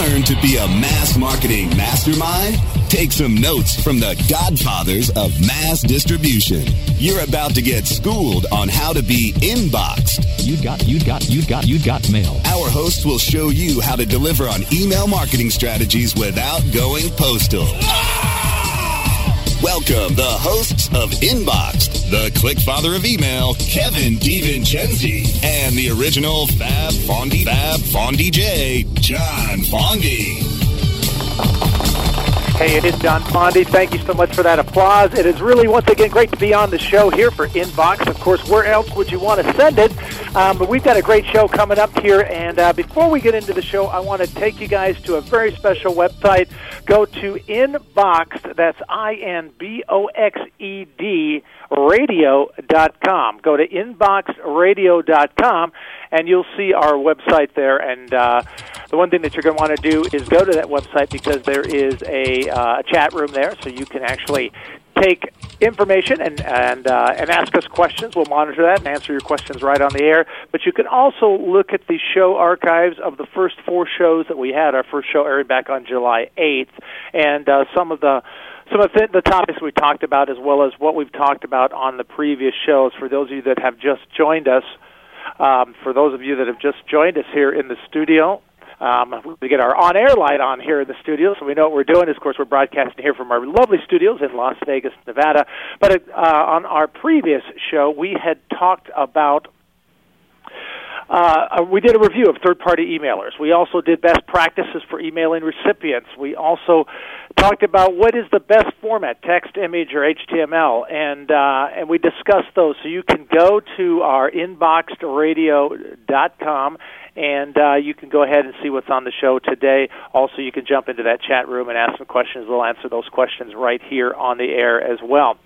learn to be a mass marketing mastermind? Take some notes from the godfathers of mass distribution. You're about to get schooled on how to be inboxed. You got, you got, you got, you got mail. Our host will show you how to deliver on email marketing strategies without going postal. Welcome the hosts of Inboxed, the click father of email, Kevin DiVincenzi, and the original Fab Fondy Fab Fondy J, John Fondy. Hey, it is John Fondy. Thank you so much for that applause. It is really, once again, great to be on the show here for Inbox. Of course, where else would you want to send it? Um, but we've got a great show coming up here. And uh, before we get into the show, I want to take you guys to a very special website. Go to Inbox, that's I N B O X E D, radio.com. Go to inboxedradio.com, and you'll see our website there. And uh, the one thing that you're going to want to do is go to that website because there is a uh, chat room there, so you can actually take information and and uh, and ask us questions. We'll monitor that and answer your questions right on the air. But you can also look at the show archives of the first four shows that we had. Our first show aired back on July 8th, and uh, some of the some of the topics we talked about, as well as what we've talked about on the previous shows. For those of you that have just joined us, um, for those of you that have just joined us here in the studio, um, we get our on-air light on here in the studio, so we know what we're doing. Of course, we're broadcasting here from our lovely studios in Las Vegas, Nevada. But uh, on our previous show, we had talked about uh, we did a review of third-party emailers. We also did best practices for emailing recipients. We also talked about what is the best format, text, image, or HTML, and uh, and we discussed those. So you can go to our inboxedradio.com and uh, you can go ahead and see what's on the show today. Also, you can jump into that chat room and ask some questions. We'll answer those questions right here on the air as well.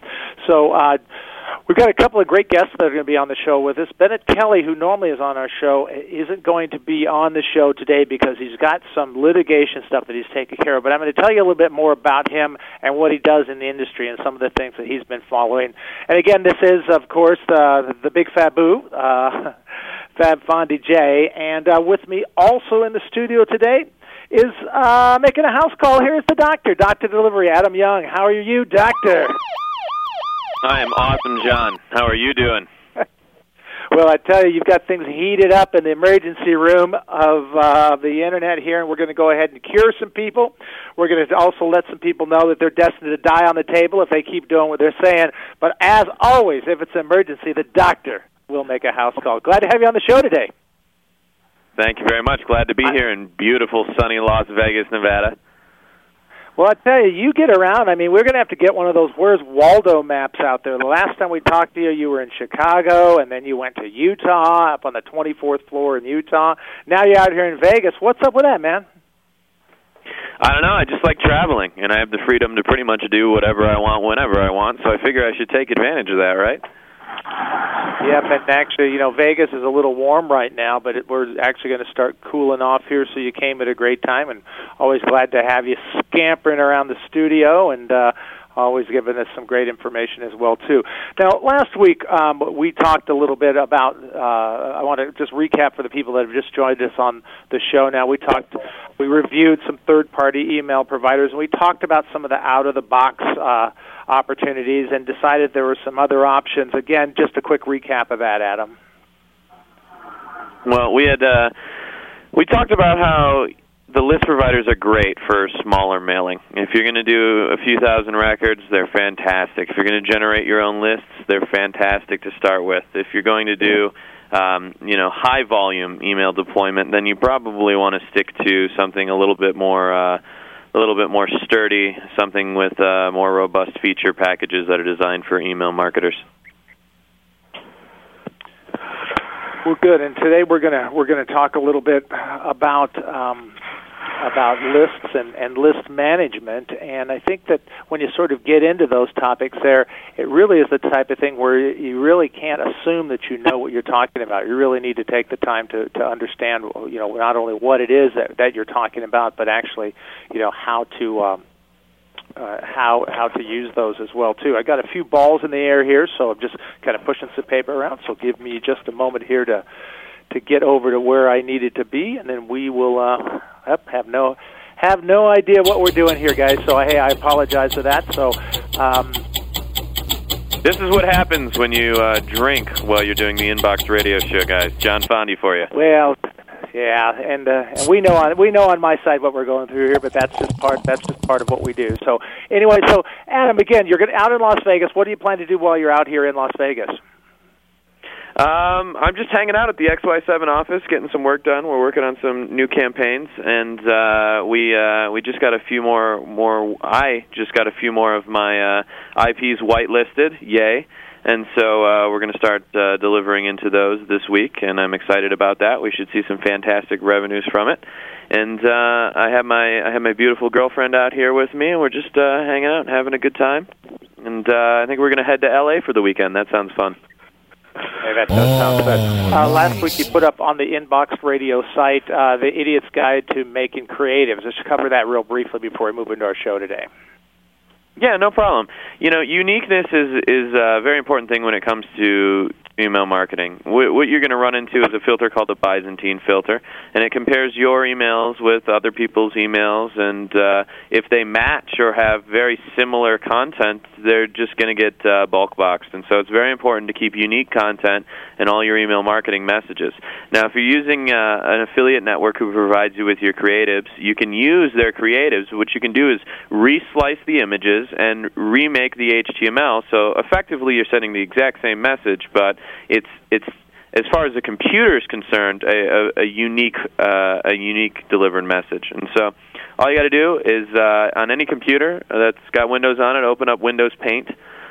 So. Uh, We've got a couple of great guests that are going to be on the show with us. Bennet Kelley, who normally is on our show, isn't going to be on the show today because he's got some litigation stuff that he's taking care of. But I'm going to tell you a little bit more about him and what he does in the industry and some of the things that he's been following. And again, this is, of course, uh, the big Fabu, uh, Fab Fondy J. And uh, with me also in the studio today is uh, making a house call. Here's the doctor, Doctor Delivery, Adam Young. How are you, Doctor? I am awesome, John. How are you doing? well, I tell you, you've got things heated up in the emergency room of uh, the internet here, and we're going to go ahead and cure some people. We're going to also let some people know that they're destined to die on the table if they keep doing what they're saying. But as always, if it's an emergency, the doctor will make a house call. Glad to have you on the show today. Thank you very much. Glad to be here in beautiful, sunny Las Vegas, Nevada. Well, I tell you, you get around. I mean, we're going to have to get one of those "Where's Waldo" maps out there. The last time we talked to you, you were in Chicago, and then you went to Utah, up on the 24th floor in Utah. Now you're out here in Vegas. What's up with that, man? I don't know. I just like traveling, and I have the freedom to pretty much do whatever I want whenever I want. So I figure I should take advantage of that, right? Yep, and actually, you know, Vegas is a little warm right now, but it, we're actually going to start cooling off here. So you came at a great time, and always glad to have you scampering around the studio and uh, always giving us some great information as well too. Now, last week um, we talked a little bit about. Uh, I want to just recap for the people that have just joined us on the show. Now, we talked, we reviewed some third-party email providers, and we talked about some of the out-of-the-box. Uh, opportunities and decided there were some other options. Again, just a quick recap of that, Adam. Well, we had uh, we talked about how the list providers are great for smaller mailing. If you're going to do a few thousand records, they're fantastic. If you're going to generate your own lists, they're fantastic to start with. If you're going to do um, you know high volume email deployment, then you probably want to stick to something a little bit more uh, a little bit more sturdy, something with uh, more robust feature packages that are designed for email marketers. Well, good. And today we're gonna we're gonna talk a little bit about um, about lists and, and list management. And I think that when you sort of get into those topics there, it really is the type of thing where you really can't assume that you know what you're talking about. You really need to take the time to, to understand, you know, not only what it is that, that you're talking about, but actually, you know, how to, um, uh, how how to use those as well too. I got a few balls in the air here, so I'm just kind of pushing some paper around. So give me just a moment here to to get over to where I needed to be, and then we will uh, have no have no idea what we're doing here, guys. So hey, I apologize for that. So. Um, this is what happens when you uh, drink while you're doing the inbox radio show, guys. John Fondi for you. Well, yeah, and uh, and we know on we know on my side what we're going through here, but that's just part that's just part of what we do. So anyway, so Adam, again, you're gonna, out in Las Vegas. What do you plan to do while you're out here in Las Vegas? Um, I'm just hanging out at the XY7 office, getting some work done. We're working on some new campaigns, and uh, we uh, we just got a few more more. I just got a few more of my uh, IPs whitelisted. Yay! And so uh, we're going to start uh, delivering into those this week, and I'm excited about that. We should see some fantastic revenues from it. And uh, I have my I have my beautiful girlfriend out here with me, and we're just uh, hanging out, and having a good time. And uh, I think we're going to head to LA for the weekend. That sounds fun. Hey, that does sound good. Uh, last week you put up on the Inboxed Radio site uh, the Idiot's Guide to Making Creatives. Let's cover that real briefly before we move into our show today. Yeah, no problem. You know, uniqueness is is a very important thing when it comes to email marketing. What you're going to run into is a filter called the Byzantine filter, and it compares your emails with other people's emails, and uh, if they match or have very similar content, they're just going to get uh, bulk boxed. And so it's very important to keep unique content in all your email marketing messages. Now, if you're using uh, an affiliate network who provides you with your creatives, you can use their creatives. What you can do is reslice the images and remake the HTML. So effectively, you're sending the exact same message, but it's it's as far as the computer is concerned, a, a, a unique uh, a unique delivered message. And so, all you got to do is uh, on any computer that's got Windows on it, open up Windows Paint,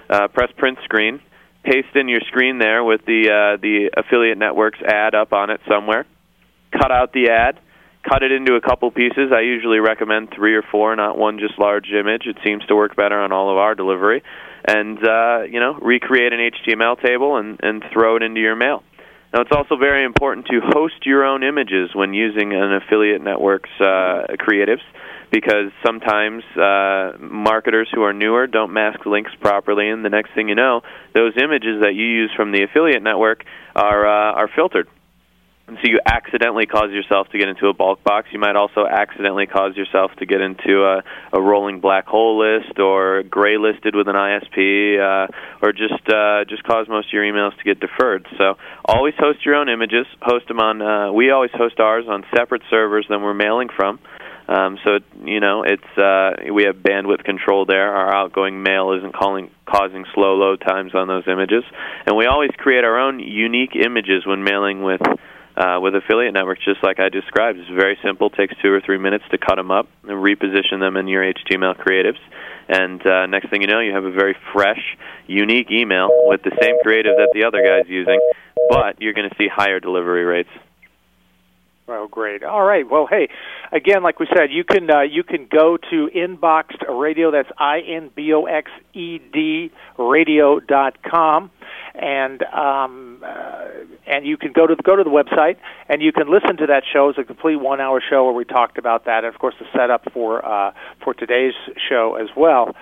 uh, press print screen, paste in your screen there with the uh, the affiliate networks ad up on it somewhere. Cut out the ad, cut it into a couple pieces. I usually recommend three or four, not one just large image. It seems to work better on all of our delivery and uh, you know recreate an HTML table and, and throw it into your mail. Now, it's also very important to host your own images when using an affiliate network's uh, creatives because sometimes uh, marketers who are newer don't mask links properly, and the next thing you know, those images that you use from the affiliate network are uh, are filtered and so you accidentally cause yourself to get into a bulk box. You might also accidentally cause yourself to get into a, a rolling black hole list or gray listed with an ISP, uh, or just uh, just cause most of your emails to get deferred. So always host your own images. Host them on. Uh, we always host ours on separate servers than we're mailing from. Um, so you know, it's uh, we have bandwidth control there. Our outgoing mail isn't calling, causing slow load times on those images, and we always create our own unique images when mailing with uh, with affiliate networks, just like I described. It's very simple. takes two or three minutes to cut them up and reposition them in your HTML creatives. And uh, next thing you know, you have a very fresh, unique email with the same creative that the other guy's using, but you're going to see higher delivery rates. Oh, great! All right. Well, hey, again, like we said, you can uh, you can go to Inboxed Radio. That's I N B O X E D Radio dot com and um, uh, and you can go to the, go to the website and you can listen to that show. It's a complete one hour show where we talked about that, and of course the setup for uh, for today's show as well.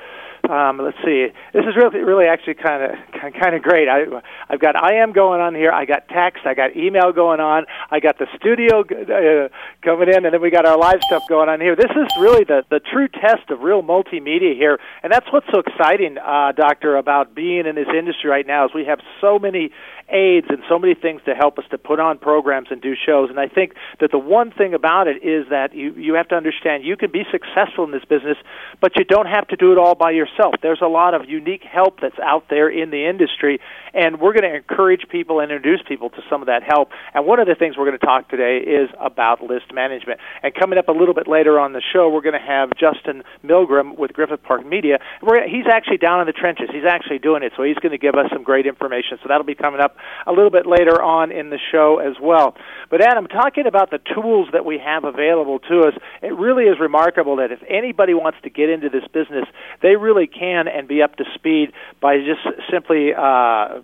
Um, let's see. This is really, really actually kind of, kind of great. I, I've got IM going on here. I got text. I got email going on. I got the studio uh, coming in, and then we got our live stuff going on here. This is really the the true test of real multimedia here, and that's what's so exciting, uh, Doctor, about being in this industry right now. Is we have so many aids and so many things to help us to put on programs and do shows. And I think that the one thing about it is that you you have to understand you can be successful in this business, but you don't have to do it all by yourself. There's a lot of unique help that's out there in the industry, and we're going to encourage people and introduce people to some of that help. And one of the things we're going to talk today is about list management. And coming up a little bit later on the show, we're going to have Justin Milgram with Griffith Park Media. We're, he's actually down in the trenches. He's actually doing it, so he's going to give us some great information. So that'll be coming up a little bit later on in the show as well. But Adam, talking about the tools that we have available to us, it really is remarkable that if anybody wants to get into this business, they really can and be up to speed by just simply uh, uh,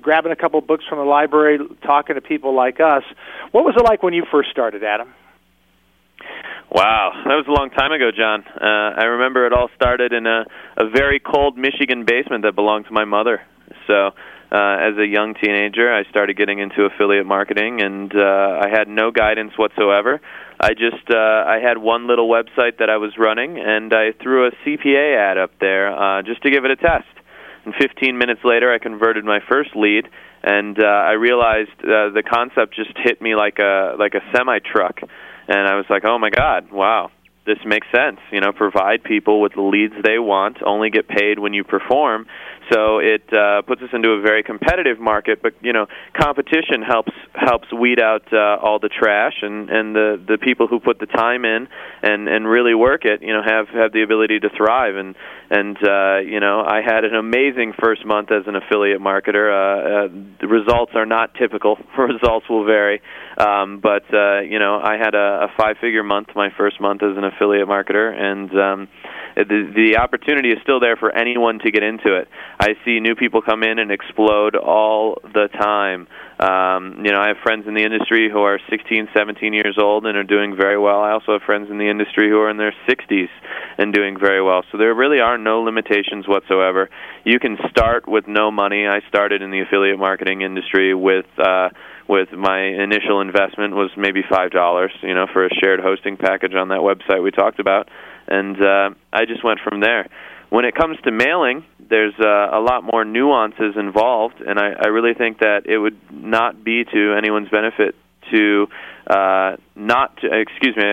grabbing a couple books from the library, talking to people like us. What was it like when you first started, Adam? Wow, that was a long time ago, John. Uh, I remember it all started in a, a very cold Michigan basement that belonged to my mother. So as a young teenager, I started getting into affiliate marketing, and uh, I had no guidance whatsoever. I just uh, I had one little website that I was running, and I threw a CPA ad up there uh, just to give it a test. And 15 minutes later, I converted my first lead, and uh, I realized uh, the concept just hit me like a like a semi truck, and I was like, oh my god, wow, this makes sense. You know, provide people with the leads they want, only get paid when you perform. So it uh, puts us into a very competitive market. But you know, competition helps helps weed out uh, all the trash, and and the the people who put the time in and and really work it, you know, have have the ability to thrive. And and uh, you know, I had an amazing first month as an affiliate marketer. Uh, uh, the results are not typical. results will vary, um, but uh, you know, I had a, a five-figure month my first month as an affiliate marketer, and um, the the opportunity is still there for anyone to get into it. I see new people come in and explode all the time. Um, you know, I have friends in the industry who are 16, 17 years old and are doing very well. I also have friends in the industry who are in their 60s and doing very well. So there really are no limitations whatsoever. You can start with no money. I started in the affiliate marketing industry with uh with my initial investment was maybe five dollars, you know, for a shared hosting package on that website we talked about, and uh, I just went from there. When it comes to mailing, there's uh, a lot more nuances involved, and I, I really think that it would not be to anyone's benefit to uh, not to, excuse me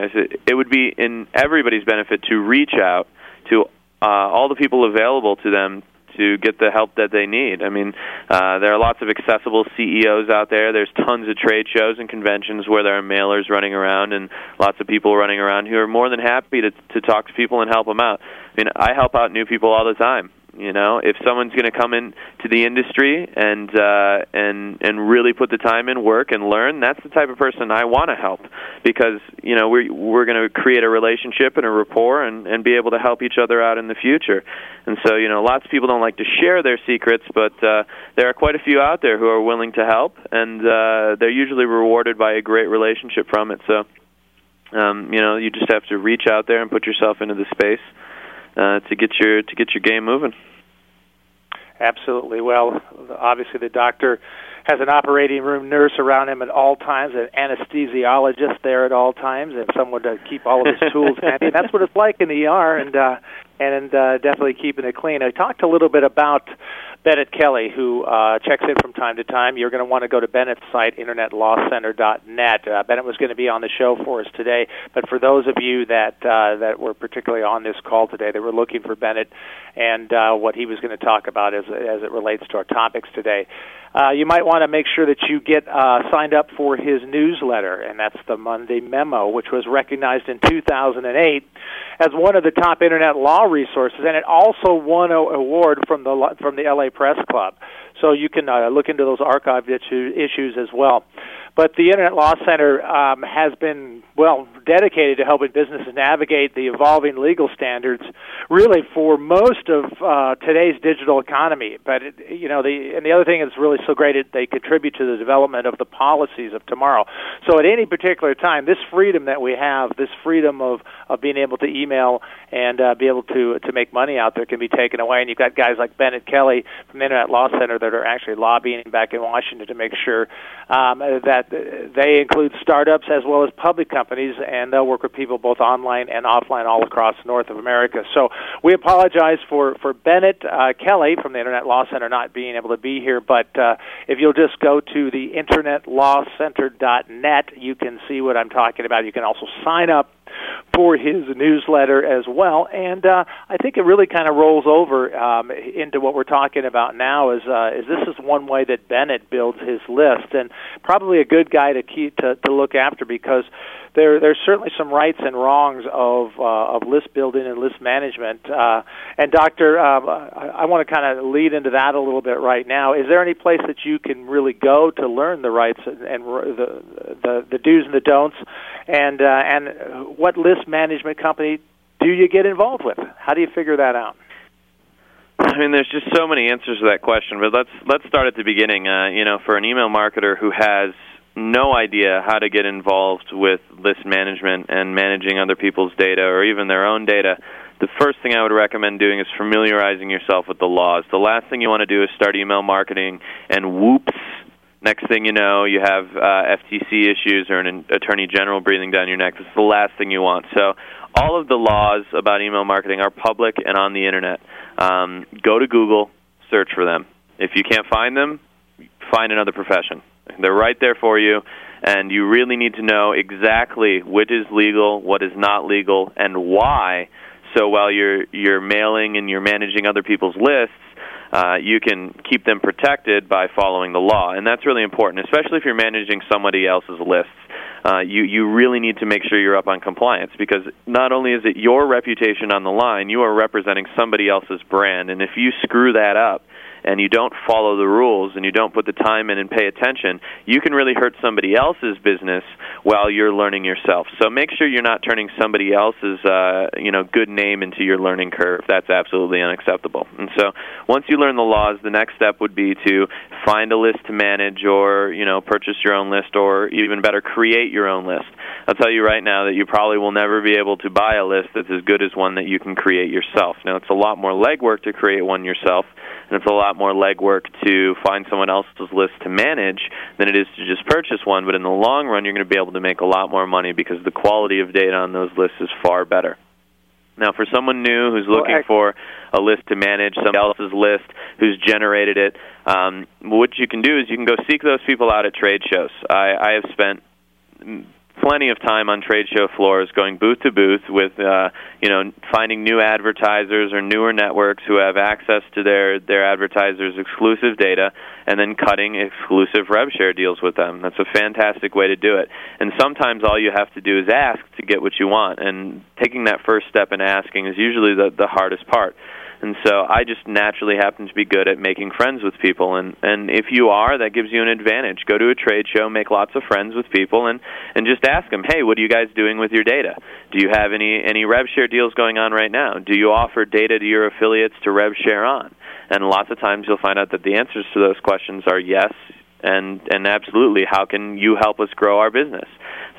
it would be in everybody's benefit to reach out to uh, all the people available to them to get the help that they need. I mean, uh, there are lots of accessible CEOs out there. There's tons of trade shows and conventions where there are mailers running around and lots of people running around who are more than happy to to talk to people and help them out. I mean, I help out new people all the time. You know, if someone's going to come in to the industry and uh, and and really put the time in, work and learn, that's the type of person I want to help because you know we're we're going to create a relationship and a rapport and and be able to help each other out in the future. And so you know, lots of people don't like to share their secrets, but uh, there are quite a few out there who are willing to help, and uh, they're usually rewarded by a great relationship from it. So. Um, you know, you just have to reach out there and put yourself into the space uh, to get your to get your game moving. Absolutely. Well, obviously the doctor has an operating room nurse around him at all times, an anesthesiologist there at all times, and someone to keep all of his tools handy. That's what it's like in the ER, and uh, and uh, definitely keeping it clean. I talked a little bit about Bennet Kelley, who uh, checks in from time to time. You're going to want to go to Bennet's site, internetlawcenter.net. Uh, Bennet was going to be on the show for us today, but for those of you that uh, that were particularly on this call today, they were looking for Bennet and uh, what he was going to talk about as as it relates to our topics today. Uh, you might want to make sure that you get uh, signed up for his newsletter, and that's the Monday Memo, which was recognized in 2008 as one of the top internet law resources, and it also won an award from the from the LA Press Club. So you can uh, look into those archived issue, issues as well. But the Internet Law Center um, has been well dedicated to helping businesses navigate the evolving legal standards, really for most of uh, today's digital economy. But it, you know, the and the other thing that's really so great is they contribute to the development of the policies of tomorrow. So at any particular time, this freedom that we have, this freedom of of being able to email and uh, be able to to make money out there, can be taken away. And you've got guys like Bennet Kelley from the Internet Law Center that are actually lobbying back in Washington to make sure um, that they include startups as well as public companies, they'll work with people both online and offline all across North of America. So we apologize for for Bennet uh, Kelley from the Internet Law Center not being able to be here, but uh, if you'll just go to the internetlawcenter.net, you can see what I'm talking about. You can also sign up for his newsletter as well. And uh, I think it really kind of rolls over um, into what we're talking about now. Is uh, is this is one way that Bennet builds his list, and probably a good guy to keep to, to look after because there there's certainly some rights and wrongs of uh, of list building and list management. Uh, and Doctor, um, I, I want to kind of lead into that a little bit right now. Is there any place that you can really go to learn the rights and, and the, the the do's and the don'ts, and uh, and list management company do you get involved with? How do you figure that out? I mean, there's just so many answers to that question, but let's let's start at the beginning. Uh, you know, for an email marketer who has no idea how to get involved with list management and managing other people's data or even their own data, the first thing I would recommend doing is familiarizing yourself with the laws. The last thing you want to do is start email marketing and whoops, next thing you know, you have uh, FTC issues or an attorney general breathing down your neck. This is the last thing you want. So, all of the laws about email marketing are public and on the internet. Um, go to Google, search for them. If you can't find them, find another profession. They're right there for you, and you really need to know exactly what is legal, what is not legal, and why. So while you're you're mailing and you're managing other people's lists, uh, you can keep them protected by following the law, and that's really important, especially if you're managing somebody else's lists. Uh, you you really need to make sure you're up on compliance because not only is it your reputation on the line, you are representing somebody else's brand, and if you screw that up, and you don't follow the rules and you don't put the time in and pay attention, you can really hurt somebody else's business while you're learning yourself. So make sure you're not turning somebody else's uh, you know good name into your learning curve. That's absolutely unacceptable. And so once you learn the laws, the next step would be to find a list to manage or you know purchase your own list or even better create your own list. I'll tell you right now that you probably will never be able to buy a list that's as good as one that you can create yourself. Now, it's a lot more legwork to create one yourself, and it's a lot more legwork to find someone else's list to manage than it is to just purchase one. But in the long run, you're going to be able to make a lot more money because the quality of data on those lists is far better. Now, for someone new who's looking for a list to manage, somebody else's list who's generated it, um, what you can do is you can go seek those people out at trade shows. I, I have spent plenty of time on trade show floors, going booth to booth with, uh, you know, finding new advertisers or newer networks who have access to their their advertisers' exclusive data, and then cutting exclusive rev share deals with them. That's a fantastic way to do it. And sometimes all you have to do is ask to get what you want, and taking that first step in asking is usually the the hardest part and so I just naturally happen to be good at making friends with people. And and if you are that gives you an advantage. Go to a trade show make lots of friends with people and and just ask them hey what are you guys doing with your data? Do you have any any rev share deals going on right now? Do you offer data to your affiliates to rev share on? And lots of times you'll find out that the answers to those questions are yes and and absolutely how can you help us grow our business?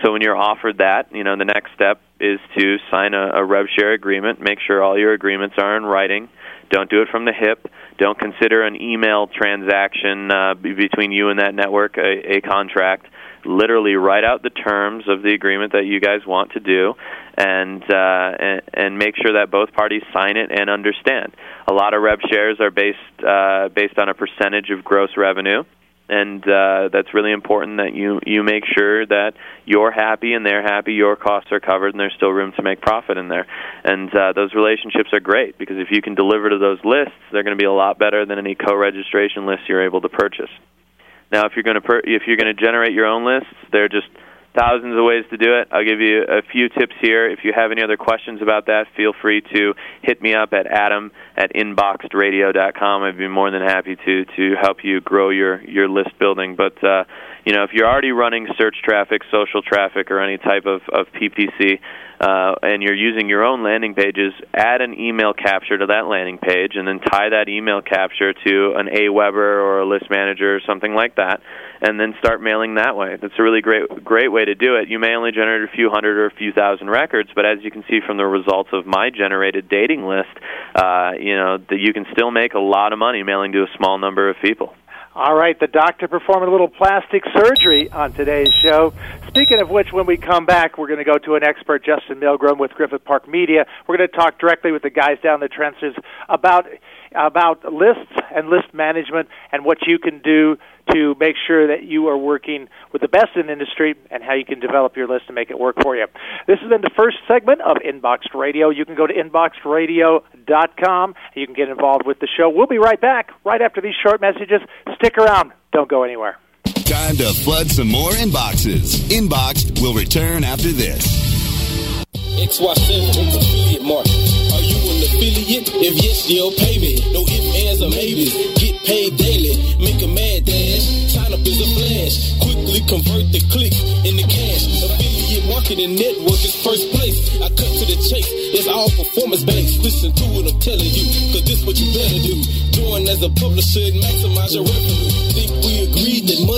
So when you're offered that you know the next step is to sign a, a rev share agreement make sure all your agreements are in writing. Don't do it from the hip. Don't consider an email transaction uh, between you and that network a, a contract. Literally write out the terms of the agreement that you guys want to do and uh, and, and make sure that both parties sign it and understand. A lot of rev shares are based uh, based on a percentage of gross revenue and uh, that's really important that you you make sure that you're happy and they're happy, your costs are covered, and there's still room to make profit in there. And uh, those relationships are great because if you can deliver to those lists, they're going to be a lot better than any co-registration lists you're able to purchase. Now, if you're going to per- if you're going to generate your own lists, they're just thousands of ways to do it. I'll give you a few tips here. If you have any other questions about that, feel free to hit me up at adam at inboxedradio.com. I'd be more than happy to to help you grow your your list building. But uh, you know, if you're already running search traffic, social traffic, or any type of, of PPC, uh, and you're using your own landing pages, add an email capture to that landing page, and then tie that email capture to an AWeber or a list manager or something like that, and then start mailing that way. That's a really great great way to do it. You may only generate a few hundred or a few thousand records, but as you can see from the results of my generated dating list, uh, you know that you can still make a lot of money mailing to a small number of people. All right, the doctor performing a little plastic surgery on today's show. Speaking of which, when we come back, we're going to go to an expert, Justin Milgram with Griffith Park Media. We're going to talk directly with the guys down the trenches about about lists and list management and what you can do to make sure that you are working with the best in industry and how you can develop your list and make it work for you. This has been the first segment of Inboxed Radio. You can go to inboxedradio.com you can get involved with the show. We'll be right back right after these short messages. Stick around. Don't go anywhere. Time to flood some more inboxes. Inboxed will return after this. XY7 affiliate market. Are you an affiliate? If yes, you'll pay me. No ifs, ands, or maybes. Get paid daily. Make a mad dash. Sign up as a flash. Quickly convert the click into cash. Affiliate marketing network is first place. I cut to the chase. It's all performance based. Listen to what I'm telling you, cause this what you better do. Join as a publisher and maximize your revenue. Think we agreed that money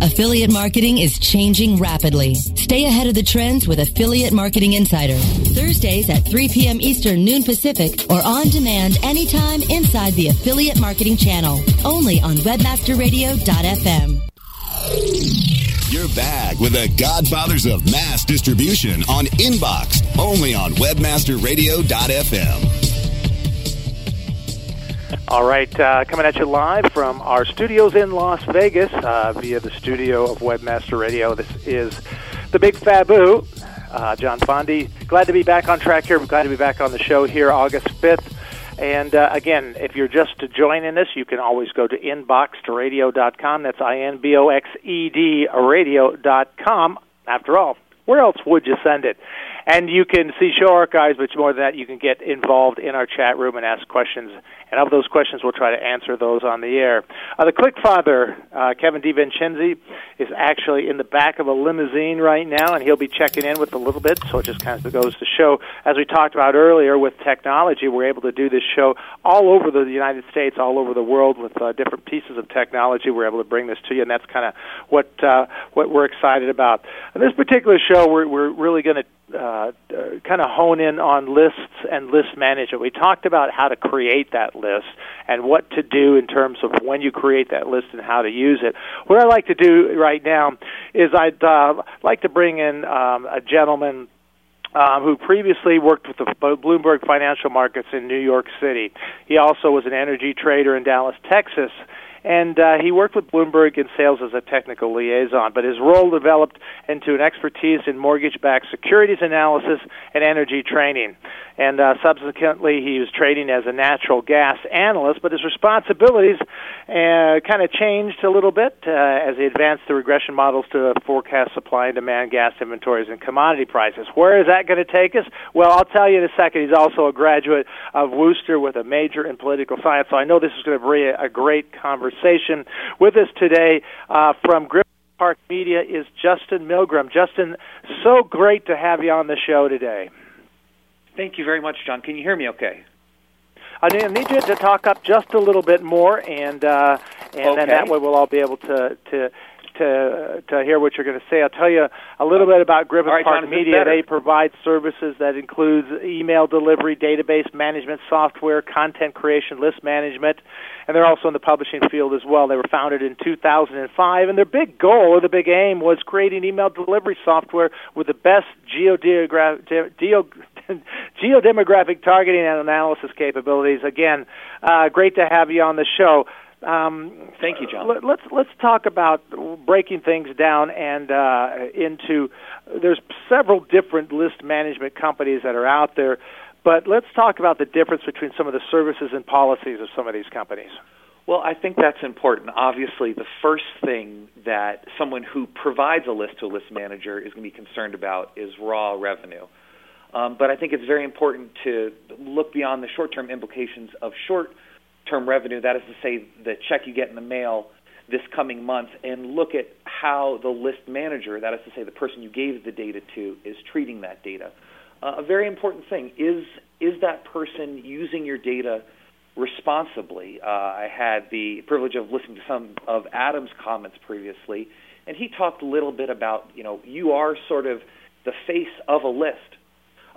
Affiliate marketing is changing rapidly. Stay ahead of the trends with Affiliate Marketing Insider. Thursdays at 3 p.m. Eastern, noon Pacific, or on demand anytime inside the Affiliate Marketing Channel. Only on WebmasterRadio.fm. You're back with the Godfathers of Mass Distribution on Inbox, only on WebmasterRadio.fm. All right, uh, coming at you live from our studios in Las Vegas uh, via the studio of Webmaster Radio. This is the Big Fabu. Uh, John Fondi, glad to be back on track here. Glad to be back on the show here August 5th. And uh, again, if you're just joining us, you can always go to inboxedradio.com. That's I-N-B-O-X-E-D radio.com. After all, where else would you send it? And you can see show archives, but more than that, you can get involved in our chat room and ask questions. And of those questions, we'll try to answer those on the air. Uh, the Click Father, uh, Kevin DiVincenzi, is actually in the back of a limousine right now, and he'll be checking in with a little bit. So it just kind of goes to show, as we talked about earlier, with technology, we're able to do this show all over the United States, all over the world, with uh, different pieces of technology. We're able to bring this to you, and that's kind of what uh, what we're excited about. In this particular show, we're we're really going to uh, uh, kind of hone in on lists and list management. We talked about how to create that list and what to do in terms of when you create that list and how to use it. What I'd like to do right now is I'd uh, like to bring in um, a gentleman um, who previously worked with the Bloomberg Financial Markets in New York City. He also was an energy trader in Dallas, Texas and uh, he worked with Bloomberg in sales as a technical liaison. But his role developed into an expertise in mortgage-backed securities analysis and energy training. And uh, subsequently, he was trading as a natural gas analyst. But his responsibilities uh, kind of changed a little bit uh, as he advanced the regression models to forecast supply and demand, gas inventories, and commodity prices. Where is that going to take us? Well, I'll tell you in a second. He's also a graduate of Worcester with a major in political science. So I know this is going to be a great conversation conversation. With us today uh, from Griffith Park Media is Justin Milgram. Justin, so great to have you on the show today. Thank you very much, John. Can you hear me okay? I need you to talk up just a little bit more, and uh, and okay. then that way we'll all be able to to to to hear what you're going to say. I'll tell you a little bit about Griffith right, Park John, Media. They provide services that includes email delivery, database management software, content creation, list management, and they're also in the publishing field as well. They were founded in 2005, and their big goal or the big aim was creating email delivery software with the best geodemographic geodemographic targeting and analysis capabilities. Again, uh, great to have you on the show. Um, Thank you, John. Let, let's let's talk about breaking things down and uh, into. There's several different list management companies that are out there, but let's talk about the difference between some of the services and policies of some of these companies. Well, I think that's important. Obviously, the first thing that someone who provides a list to a list manager is going to be concerned about is raw revenue. Um, but I think it's very important to look beyond the short term implications of short term revenue. That is to say, the check you get in the mail this coming month and look at how the list manager, that is to say, the person you gave the data to, is treating that data. Uh, a very important thing is is that person using your data responsibly? Uh, I had the privilege of listening to some of Adam's comments previously, and he talked a little bit about you know you are sort of the face of a list,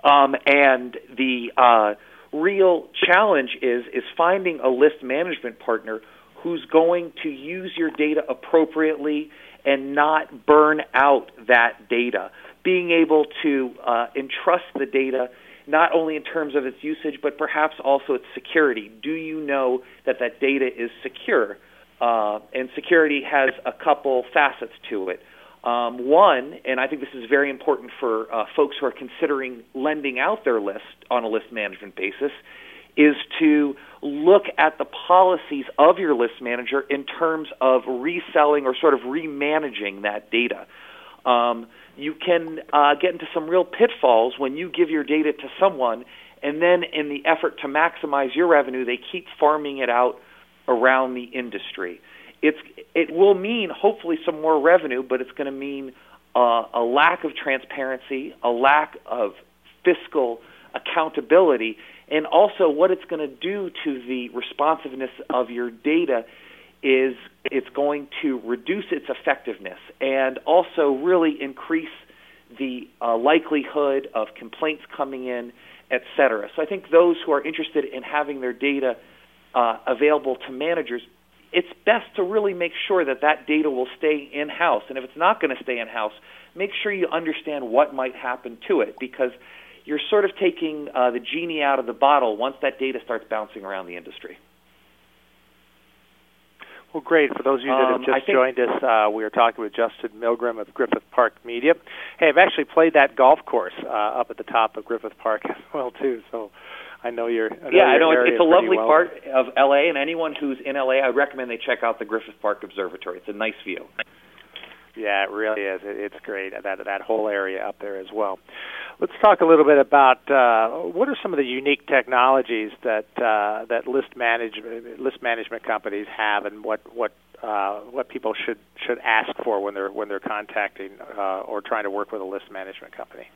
um, and the uh, real challenge is is finding a list management partner who's going to use your data appropriately and not burn out that data. Being able to uh, entrust the data not only in terms of its usage, but perhaps also its security. Do you know that that data is secure? Uh, and security has a couple facets to it. Um, one, and I think this is very important for uh, folks who are considering lending out their list on a list management basis, is to look at the policies of your list manager in terms of reselling or sort of remanaging that data. Um, you can uh, get into some real pitfalls when you give your data to someone, and then in the effort to maximize your revenue, they keep farming it out around the industry. It's it will mean hopefully some more revenue, but it's going to mean uh, a lack of transparency, a lack of fiscal accountability, and also what it's going to do to the responsiveness of your data is it's going to reduce its effectiveness and also really increase the uh, likelihood of complaints coming in, et cetera. So I think those who are interested in having their data uh, available to managers, it's best to really make sure that that data will stay in house. And if it's not going to stay in house, make sure you understand what might happen to it because you're sort of taking uh, the genie out of the bottle once that data starts bouncing around the industry. Well, great. For those of you that have Um, just think- joined us, uh, we are talking with Justin Milgram of Griffith Park Media. Hey, I've actually played that golf course uh, up at the top of Griffith Park as well too. So I know you're. I know yeah, I know it's, it's a lovely well. part of LA, and anyone who's in LA, I recommend they check out the Griffith Park Observatory. It's a nice view. Yeah, it really is. It's great that that whole area up there as well. Let's talk a little bit about uh, what are some of the unique technologies that uh, that list manage list management companies have, and what what uh, what people should should ask for when they're when they're contacting uh, or trying to work with a list management company.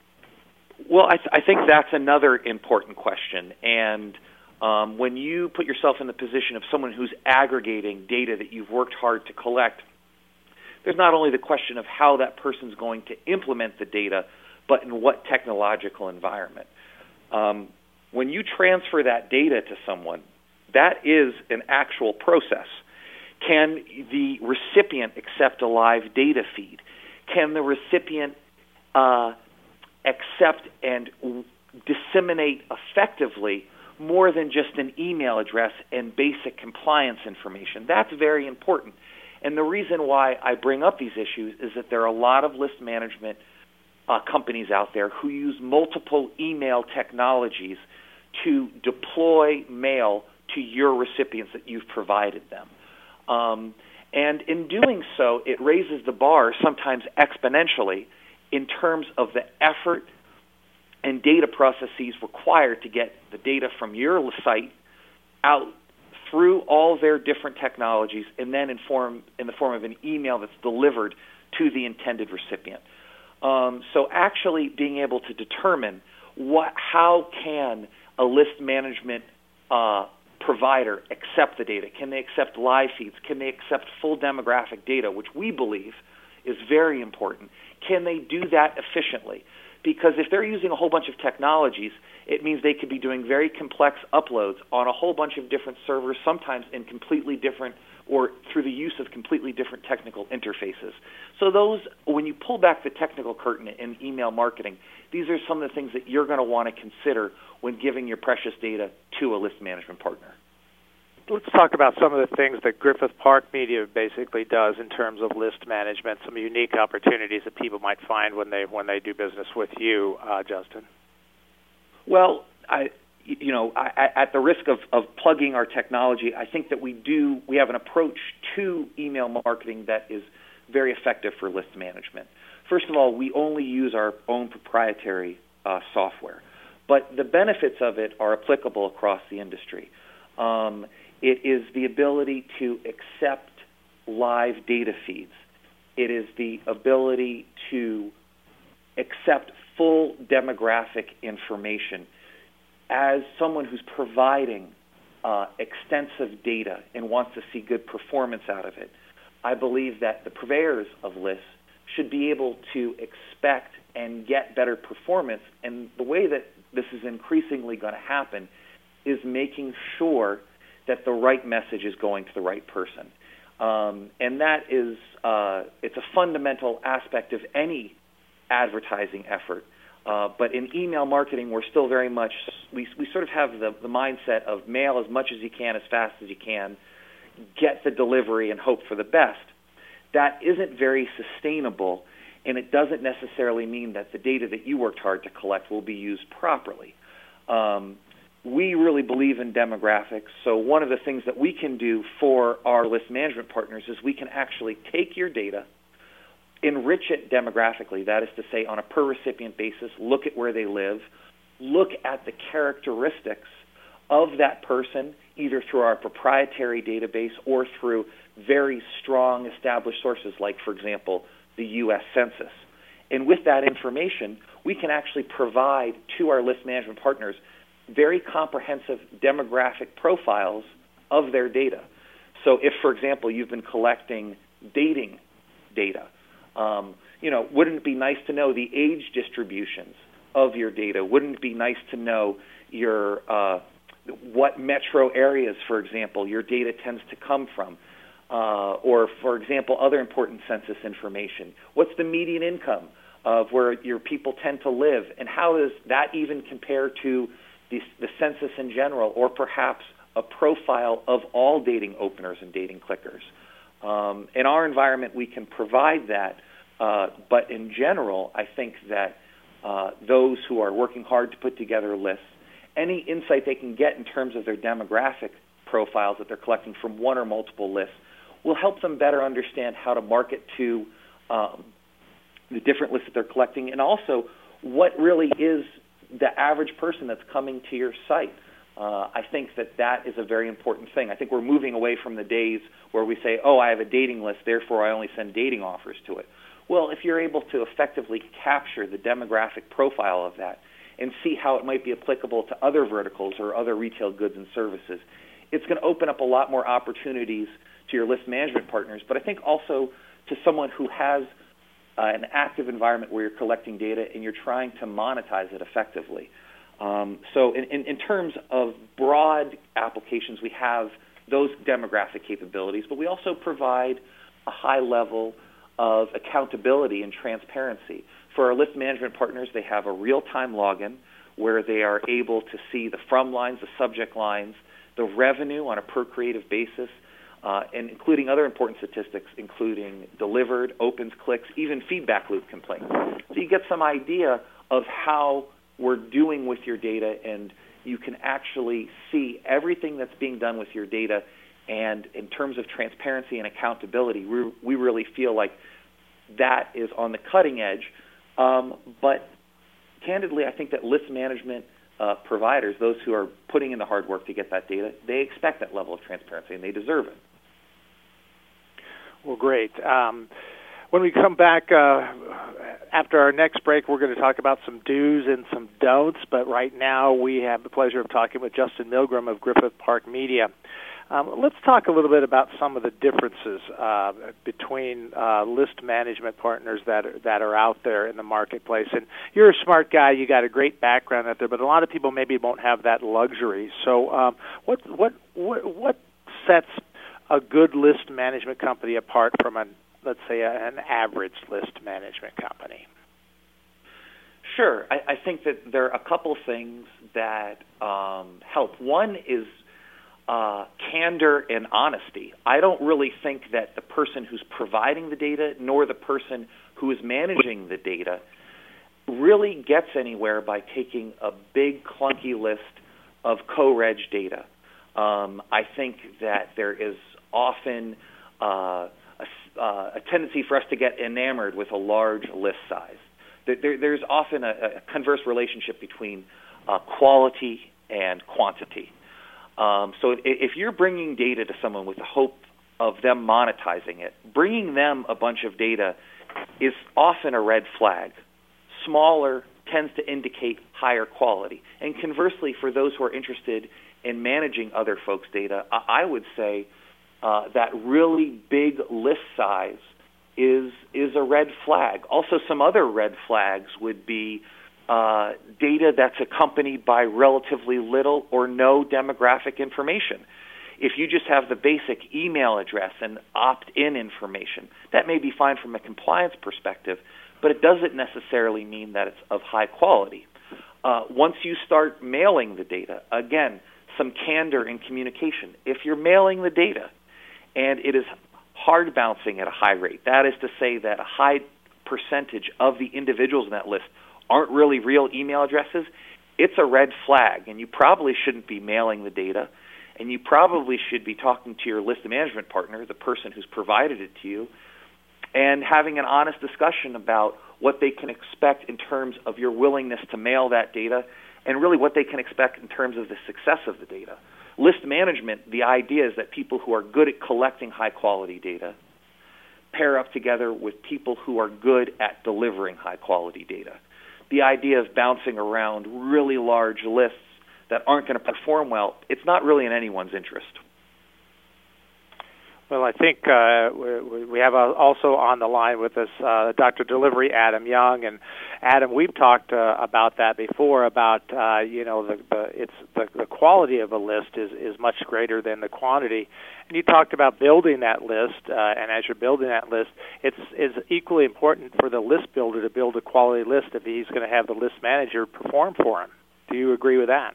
Well, I, th- I think that's another important question. And um, when you put yourself in the position of someone who's aggregating data that you've worked hard to collect, there's not only the question of how that person's going to implement the data, but in what technological environment. Um, when you transfer that data to someone, that is an actual process. Can the recipient accept a live data feed? Can the recipient uh, accept and disseminate effectively more than just an email address and basic compliance information? That's very important. And the reason why I bring up these issues is that there are a lot of list management uh, companies out there who use multiple email technologies to deploy mail to your recipients that you've provided them. Um, and in doing so, it raises the bar sometimes exponentially in terms of the effort and data processes required to get the data from your site out through all their different technologies and then in, form, in the form of an email that's delivered to the intended recipient. Um, so actually being able to determine what, how can a list management uh, provider accept the data? Can they accept live feeds? Can they accept full demographic data, which we believe is very important? Can they do that efficiently? Because if they're using a whole bunch of technologies, it means they could be doing very complex uploads on a whole bunch of different servers, sometimes in completely different or through the use of completely different technical interfaces. So those, when you pull back the technical curtain in email marketing, these are some of the things that you're going to want to consider when giving your precious data to a list management partner. Let's talk about some of the things that Griffith Park Media basically does in terms of list management. Some unique opportunities that people might find when they when they do business with you, uh, Justin. Well, I, you know, I, at the risk of, of plugging our technology, I think that we do we have an approach to email marketing that is very effective for list management. First of all, we only use our own proprietary uh, software, but the benefits of it are applicable across the industry. Um, it is the ability to accept live data feeds. It is the ability to accept full demographic information as someone who's providing uh, extensive data and wants to see good performance out of it. I believe that the purveyors of lists should be able to expect and get better performance. And the way that this is increasingly going to happen is making sure that the right message is going to the right person. Um, and that is uh, it's a fundamental aspect of any advertising effort. Uh, but in email marketing, we're still very much we we sort of have the the mindset of mail as much as you can, as fast as you can, get the delivery and hope for the best. That isn't very sustainable, and it doesn't necessarily mean that the data that you worked hard to collect will be used properly. Um, we really believe in demographics. So one of the things that we can do for our list management partners is we can actually take your data, enrich it demographically, that is to say on a per recipient basis, look at where they live, look at the characteristics of that person either through our proprietary database or through very strong established sources like for example the US Census. And with that information, we can actually provide to our list management partners very comprehensive demographic profiles of their data. So, if, for example, you've been collecting dating data, um, you know, wouldn't it be nice to know the age distributions of your data? Wouldn't it be nice to know your uh, what metro areas, for example, your data tends to come from? Uh, or, for example, other important census information. What's the median income of where your people tend to live, and how does that even compare to the, the census in general, or perhaps a profile of all dating openers and dating clickers. Um, in our environment, we can provide that, uh, but in general, I think that uh, those who are working hard to put together lists, any insight they can get in terms of their demographic profiles that they're collecting from one or multiple lists will help them better understand how to market to um, the different lists that they're collecting and also what really is the average person that's coming to your site. Uh, I think that that is a very important thing. I think we're moving away from the days where we say, "Oh, I have a dating list, therefore I only send dating offers to it." Well, if you're able to effectively capture the demographic profile of that and see how it might be applicable to other verticals or other retail goods and services, it's going to open up a lot more opportunities to your list management partners, but I think also to someone who has uh, an active environment where you're collecting data and you're trying to monetize it effectively. Um, so, in, in, in, terms of broad applications, we have those demographic capabilities, but we also provide a high level of accountability and transparency. For our list management partners, they have a real time login where they are able to see the from lines, the subject lines, the revenue on a per creative basis, uh, and including other important statistics, including delivered, opens, clicks, even feedback loop complaints. So you get some idea of how we're doing with your data, and you can actually see everything that's being done with your data. And in terms of transparency and accountability, we, we really feel like that is on the cutting edge. Um, but candidly, I think that list management uh, providers, those who are putting in the hard work to get that data, they expect that level of transparency and they deserve it. Well, great. Um, when we come back uh, after our next break, we're going to talk about some do's and some don'ts. But right now, we have the pleasure of talking with Justin Milgram of Griffith Park Media. Um, let's talk a little bit about some of the differences uh, between uh, list management partners that are, that are out there in the marketplace. And you're a smart guy; you got a great background out there, but a lot of people maybe won't have that luxury. So, um, what what what what sets a good list management company apart from an let's say an average list management company? Sure, I, I think that there are a couple things that um, help. One is uh, candor and honesty. I don't really think that the person who's providing the data nor the person who is managing the data really gets anywhere by taking a big clunky list of co-reg data. Um, I think that there is often uh, a, uh, a, tendency for us to get enamored with a large list size. There, there's often a, a, converse relationship between uh, quality and quantity. Um, so if, if, you're bringing data to someone with the hope of them monetizing it. Bringing them a bunch of data is often a red flag. Smaller tends to indicate higher quality. And conversely, for those who are interested in managing other folks' data, I would say uh, that really big list size is is a red flag. Also, some other red flags would be uh, data that's accompanied by relatively little or no demographic information. If you just have the basic email address and opt in information, that may be fine from a compliance perspective, but it doesn't necessarily mean that it's of high quality. Uh, once you start mailing the data, again, some candor in communication. If you're mailing the data and it is hard bouncing at a high rate, that is to say that a high percentage of the individuals in that list aren't really real email addresses, it's a red flag, and you probably shouldn't be mailing the data and you probably should be talking to your list management partner, the person who's provided it to you, and having an honest discussion about what they can expect in terms of your willingness to mail that data and really what they can expect in terms of the success of the data. List management, the idea is that people who are good at collecting high quality data pair up together with people who are good at delivering high quality data. The idea of bouncing around really large lists that aren't going to perform well, it's not really in anyone's interest. Well, I think uh, we, have uh, also on the line with us uh, Dr. Delivery Adam Young, and Adam, we've talked uh, about that before. About uh, you know the, the it's the, the quality of a list is is much greater than the quantity, and you talked about building that list, uh, and as you're building that list, it's is equally important for the list builder to build a quality list if he's going to have the list manager perform for him. Do you agree with that?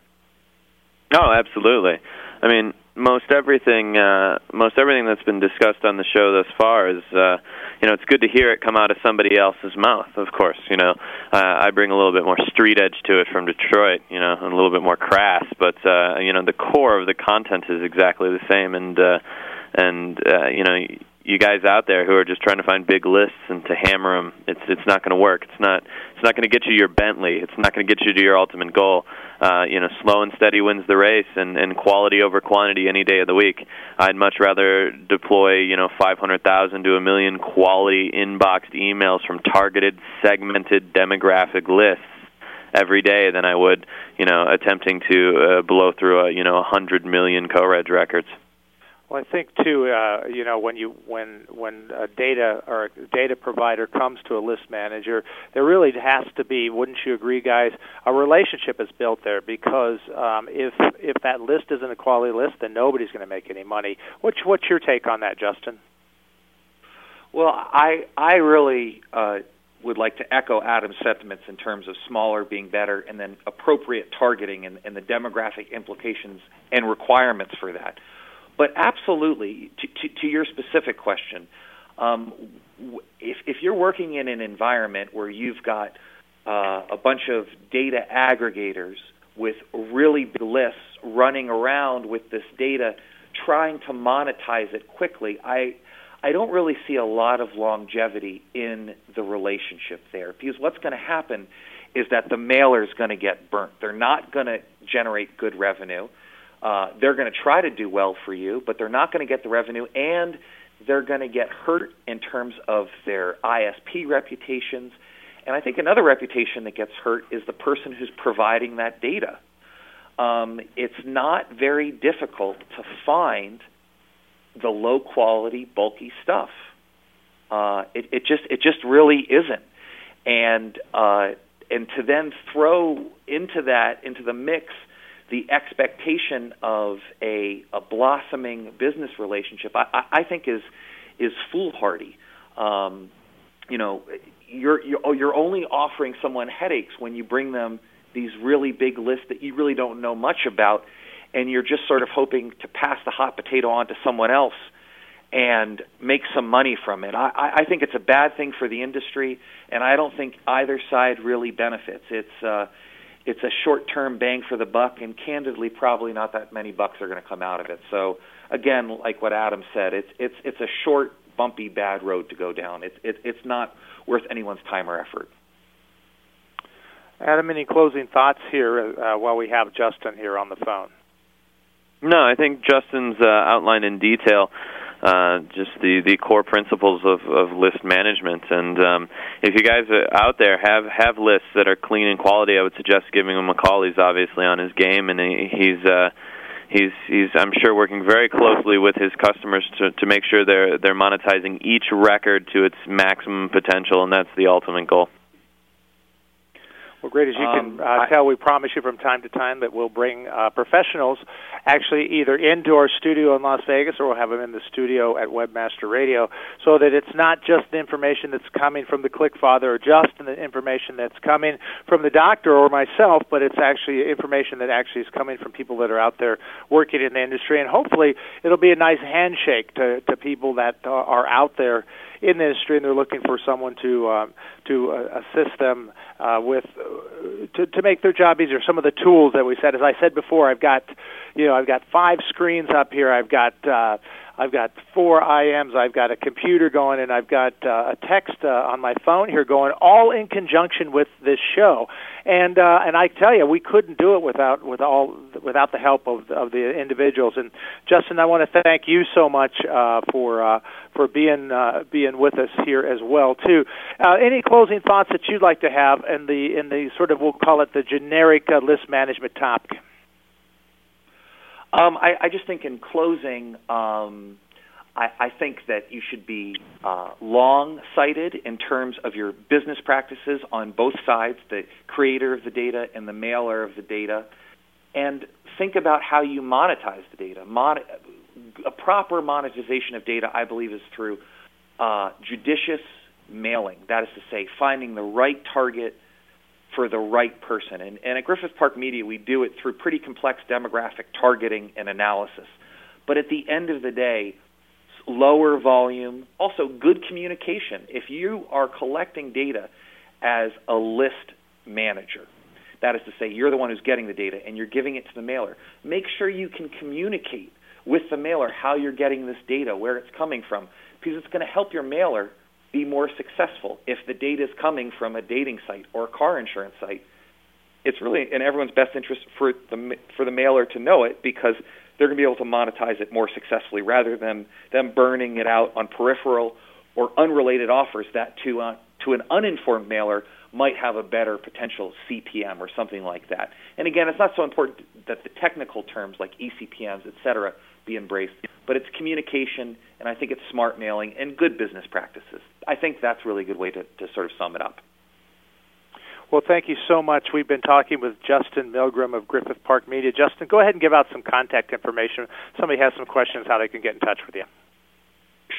No, absolutely. I mean, most everything, uh, most everything that's been discussed on the show thus far is, uh, you know, it's good to hear it come out of somebody else's mouth. Of course, you know, uh, I bring a little bit more street edge to it from Detroit, you know, and a little bit more crass, but uh, you know, the core of the content is exactly the same, and uh, and uh, you know you guys out there who are just trying to find big lists and to hammer them, it's it's not going to work. It's not it's not going to get you your Bentley. It's not going to get you to your ultimate goal. Uh, you know, slow and steady wins the race, and and quality over quantity any day of the week. I'd much rather deploy you know 500,000 to a million quality inboxed emails from targeted, segmented demographic lists every day than I would you know attempting to uh, blow through a you know 100 million co-reg records. Well, I think too, uh, you know, when you when when a data or a data provider comes to a list manager, there really has to be, wouldn't you agree, guys? A relationship is built there because um, if if that list isn't a quality list, then nobody's going to make any money. What's what's your take on that, Justin? Well, I I really uh, would like to echo Adam's sentiments in terms of smaller being better, and then appropriate targeting and, and the demographic implications and requirements for that. But absolutely, to, to, to your specific question, um, if, if you're working in an environment where you've got uh, a bunch of data aggregators with really big lists running around with this data, trying to monetize it quickly, I I don't really see a lot of longevity in the relationship there because what's going to happen is that the mailer is going to get burnt. They're not going to generate good revenue uh, they're going to try to do well for you, but they're not going to get the revenue, and they're going to get hurt in terms of their ISP reputations. And I think another reputation that gets hurt is the person who's providing that data. Um, it's not very difficult to find the low quality, bulky stuff. Uh, it, it just it just really isn't. And uh, and to then throw into that into the mix the expectation of a, a blossoming business relationship, I, I think is is foolhardy. Um, you know, you're, you're oh, you're only offering someone headaches when you bring them these really big lists that you really don't know much about, and you're just sort of hoping to pass the hot potato on to someone else and make some money from it. I, I think it's a bad thing for the industry, and I don't think either side really benefits. It's uh, it's a short-term bang for the buck, and candidly, probably not that many bucks are going to come out of it. So, again, like what Adam said, it's it's it's a short, bumpy, bad road to go down. It's it, it's not worth anyone's time or effort. Adam, any closing thoughts here uh, while we have Justin here on the phone? No, I think Justin's uh, outlined in detail uh, just the the core principles of of list management. And um, if you guys are out there have have lists that are clean and quality, I would suggest giving him a call. He's obviously on his game, and he, he's uh, he's he's I'm sure working very closely with his customers to to make sure they're they're monetizing each record to its maximum potential, and that's the ultimate goal. Well, great. As you Um, can uh, I- tell, we promise you from time to time that we'll bring uh, professionals actually either into our studio in Las Vegas or we'll have them in the studio at Webmaster Radio so that it's not just the information that's coming from the ClickFather or just the information that's coming from the doctor or myself, but it's actually information that actually is coming from people that are out there working in the industry. And hopefully it'll be a nice handshake to, to people that uh, are out there in the industry and they're looking for someone to um, to uh, assist them uh, with uh, to to make their job easier. Some of the tools that we said, as I said before, I've got you know I've got five screens up here. I've got uh, I've got four IMs. I've got a computer going, and I've got uh, a text uh, on my phone here going, all in conjunction with this show. And uh, and I tell you, we couldn't do it without with all without the help of of the individuals. And Justin, I want to thank you so much uh, for uh, for being uh, being with us here as well too. Uh, any closing thoughts that you'd like to have in the in the sort of we'll call it the generic uh, list management topic? Um, I, I just think in closing, um, I, I think that you should be uh, long sighted in terms of your business practices on both sides, the creator of the data and the mailer of the data, and think about how you monetize the data. Mon- a proper monetization of data, I believe, is through uh, judicious mailing. That is to say, finding the right target for the right person. And, and at Griffith Park Media, we do it through pretty complex demographic targeting and analysis. But at the end of the day, lower volume, also good communication. If you are collecting data as a list manager, that is to say, you're the one who's getting the data and you're giving it to the mailer, make sure you can communicate with the mailer how you're getting this data, where it's coming from, because it's going to help your mailer be more successful. If the data is coming from a dating site or a car insurance site, it's really in everyone's best interest for the for the mailer to know it because they're going to be able to monetize it more successfully rather than them burning it out on peripheral or unrelated offers that to uh, to an uninformed mailer might have a better potential CPM or something like that. And again, it's not so important that the technical terms like ECPMs, et cetera, be embraced, but it's communication, and I think it's smart mailing and good business practices. I think that's a really good way to, to sort of sum it up. Well, thank you so much. We've been talking with Justin Milgram of Griffith Park Media. Justin, go ahead and give out some contact information. Somebody has some questions how they can get in touch with you.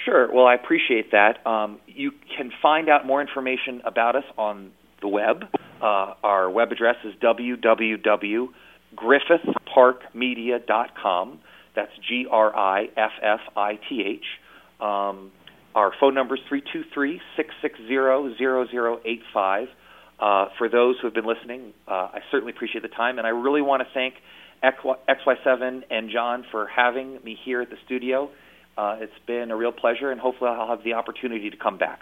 Sure. Well, I appreciate that. Um, you can find out more information about us on the web. Uh, our web address is www.griffithparkmedia.com. That's G R I F F I T H. Um, our phone number is 323 660 0085. Uh, for those who have been listening, uh, I certainly appreciate the time, and I really want to thank XY7 and John for having me here at the studio. Uh, it's been a real pleasure, and hopefully, I'll have the opportunity to come back.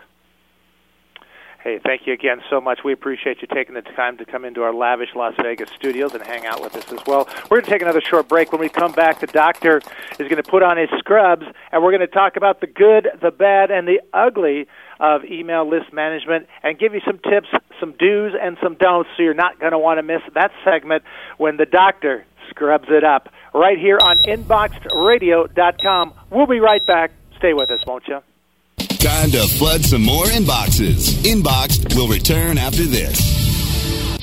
Hey, thank you again so much. We appreciate you taking the time to come into our lavish Las Vegas studios and hang out with us as well. We're going to take another short break. When we come back, the doctor is going to put on his scrubs, and we're going to talk about the good, the bad, and the ugly of email list management and give you some tips, some do's, and some don'ts so you're not going to want to miss that segment when the doctor scrubs it up right here on InboxedRadio.com. We'll be right back. Stay with us, won't you? Time to flood some more inboxes. Inboxed will return after this.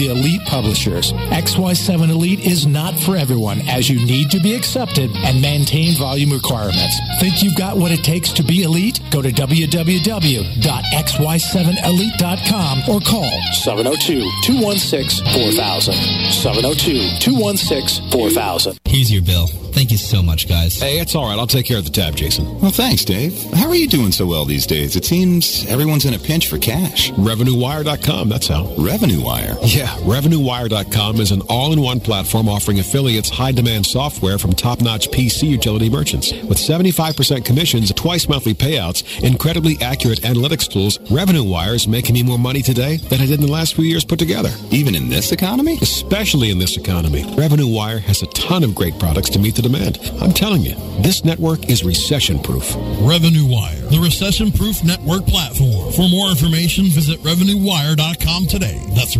the elite publishers. XY7 Elite is not for everyone as you need to be accepted and maintain volume requirements. Think you've got what it takes to be elite? Go to www.xy7elite.com or call 702-216-4000. 702-216-4000. Here's your bill. Thank you so much, guys. Hey, it's all right. I'll take care of the tab, Jason. Well, thanks, Dave. How are you doing so well these days? It seems everyone's in a pinch for cash. RevenueWire.com, that's how. Revenue Wire? Yeah, RevenueWire.com is an all-in-one platform offering affiliates high-demand software from top-notch PC utility merchants. With 75% commissions, twice monthly payouts, incredibly accurate analytics tools, Revenue Wire is making me more money today than I did in the last few years put together. Even in this economy? Especially in this economy. Revenue Wire has a ton of great products to meet the demand. I'm telling you, this network is recession-proof. Revenue Wire, the recession-proof network platform. For more information, visit RevenueWire.com today. That's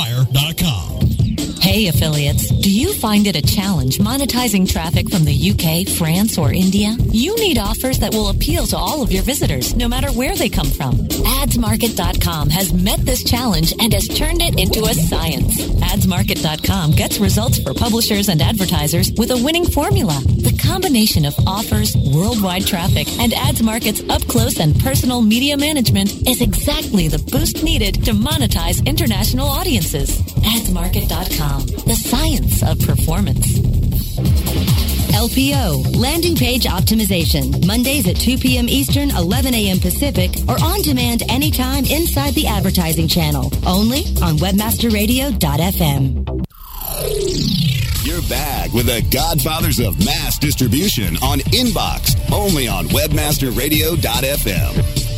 RevenueWire.com. Hey, affiliates. Do you find it a challenge monetizing traffic from the UK, France, or India? You need offers that will appeal to all of your visitors, no matter where they come from. AdsMarket.com has met this challenge and has turned it into a science. AdsMarket.com gets results for publishers and advertisers with a winning formula. The combination of offers, worldwide traffic, and AdsMarket's up close and personal media management is exactly the boost needed to monetize international audiences. AdsMarket.com the science of performance. LPO, landing page optimization, Mondays at 2 p.m. Eastern, 11 a.m. Pacific, or on demand anytime inside the advertising channel, only on webmasterradio.fm. You're back with the Godfathers of Mass Distribution on Inboxed, only on webmasterradio.fm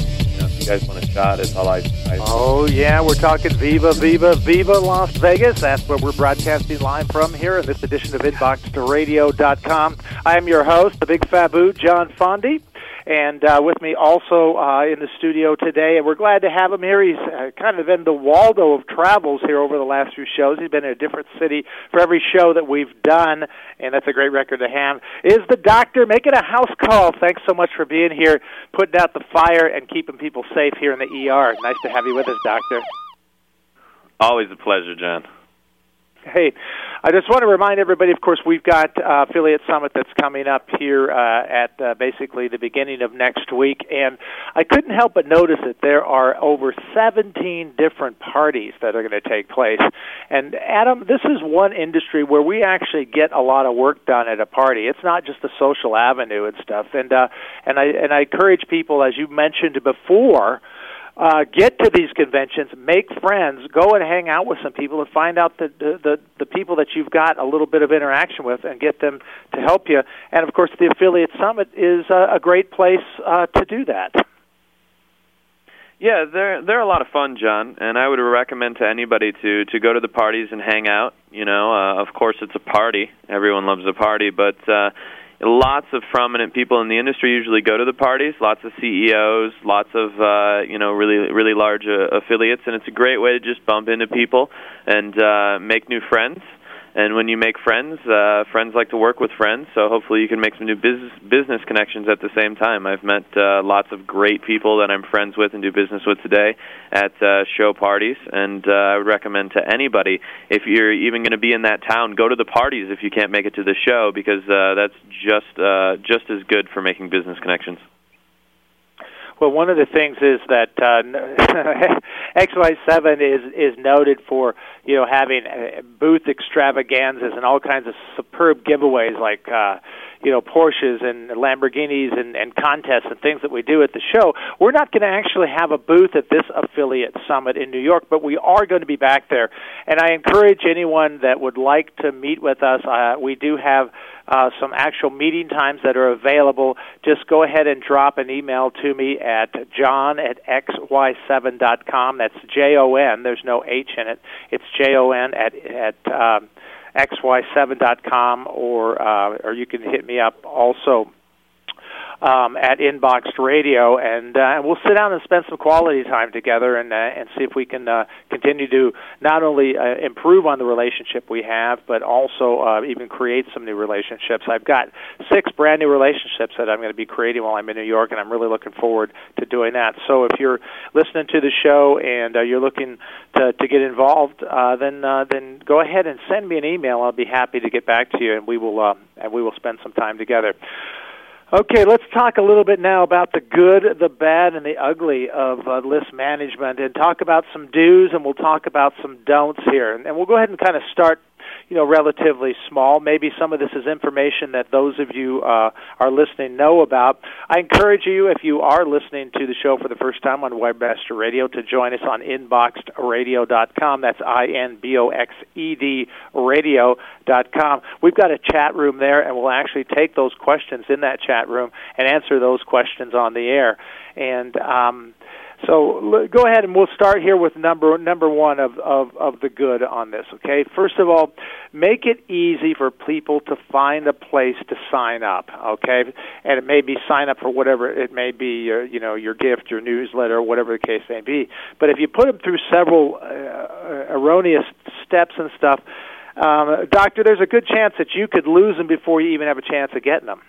you guys want a shot, it's all I, I. Oh yeah, we're talking Viva, Viva, Viva Las Vegas. That's where we're broadcasting live from here in this edition of InboxedRadio.com. I am your host, the Big Fabu, John Fondi. And uh, with me also uh, in the studio today, and we're glad to have him here. He's uh, kind of in the Waldo of travels here over the last few shows. He's been in a different city for every show that we've done, and that's a great record to have. Is the doctor making a house call? Thanks so much for being here, putting out the fire, and keeping people safe here in the ER. Nice to have you with us, doctor. Always a pleasure, John. Hey, I just want to remind everybody, of course, we've got uh, Affiliate Summit that's coming up here uh, at uh, basically the beginning of next week. And I couldn't help but notice that there are over 17 different parties that are going to take place. And Adam, this is one industry where we actually get a lot of work done at a party. It's not just a social avenue and stuff. And, uh, and, I, and I encourage people, as you mentioned before, uh, get to these conventions, make friends, go and hang out with some people, and find out the, the the the people that you've got a little bit of interaction with, and get them to help you. And of course, the affiliate summit is a, a great place uh, to do that. Yeah, they're they're a lot of fun, John, and I would recommend to anybody to to go to the parties and hang out. You know, uh, of course, it's a party. Everyone loves a party, but uh, lots of prominent people in the industry usually go to the parties. Lots of CEOs, lots of uh, you know really really large uh, affiliates, and it's a great way to just bump into people and uh, make new friends. And when you make friends, uh, friends like to work with friends. So hopefully you can make some new business business connections at the same time. I've met uh, lots of great people that I'm friends with and do business with today at uh, show parties. And uh, I would recommend to anybody if you're even going to be in that town, go to the parties if you can't make it to the show because uh, that's just uh, just as good for making business connections. Well, one of the things is that uh, XY7 is is noted for you know having uh, booth extravaganzas and all kinds of superb giveaways like uh, you know Porsches and Lamborghinis and, and contests and things that we do at the show. We're not going to actually have a booth at this affiliate summit in New York, but we are going to be back there. And I encourage anyone that would like to meet with us. Uh, we do have uh, some actual meeting times that are available, just go ahead and drop an email to me at john at xy7.com. That's J O N. There's no H in it. It's J O N at at um, xy7.com, or uh, or you can hit me up also um, at Inboxed Radio, and uh, we'll sit down and spend some quality time together, and uh, and see if we can uh, continue to not only uh, improve on the relationship we have, but also uh, even create some new relationships. I've got six brand new relationships that I'm going to be creating while I'm in New York, and I'm really looking forward to doing that. So if you're listening to the show and uh, you're looking to to get involved, uh, then uh, then go ahead and send me an email. I'll be happy to get back to you, and we will uh, and we will spend some time together. Okay, let's talk a little bit now about the good, the bad, and the ugly of uh, list management, and talk about some do's, and we'll talk about some don'ts here. And, and we'll go ahead and kind of start, you know relatively small. Maybe some of this is information that those of you uh, are listening know about. I encourage you, if you are listening to the show for the first time on Webmaster Radio, to join us on inboxedradio.com. That's I N B O X E D radio.com. We've got a chat room there, and we'll actually take those questions in that chat room and answer those questions on the air. And um, so go ahead and we'll start here with number number one of, of, of the good on this. Okay, first of all, make it easy for people to find a place to sign up. Okay, and it may be sign up for whatever it may be, your, you know, your gift, your newsletter, whatever the case may be. But if you put them through several uh, erroneous steps and stuff, um, doctor, there's a good chance that you could lose them before you even have a chance of getting them.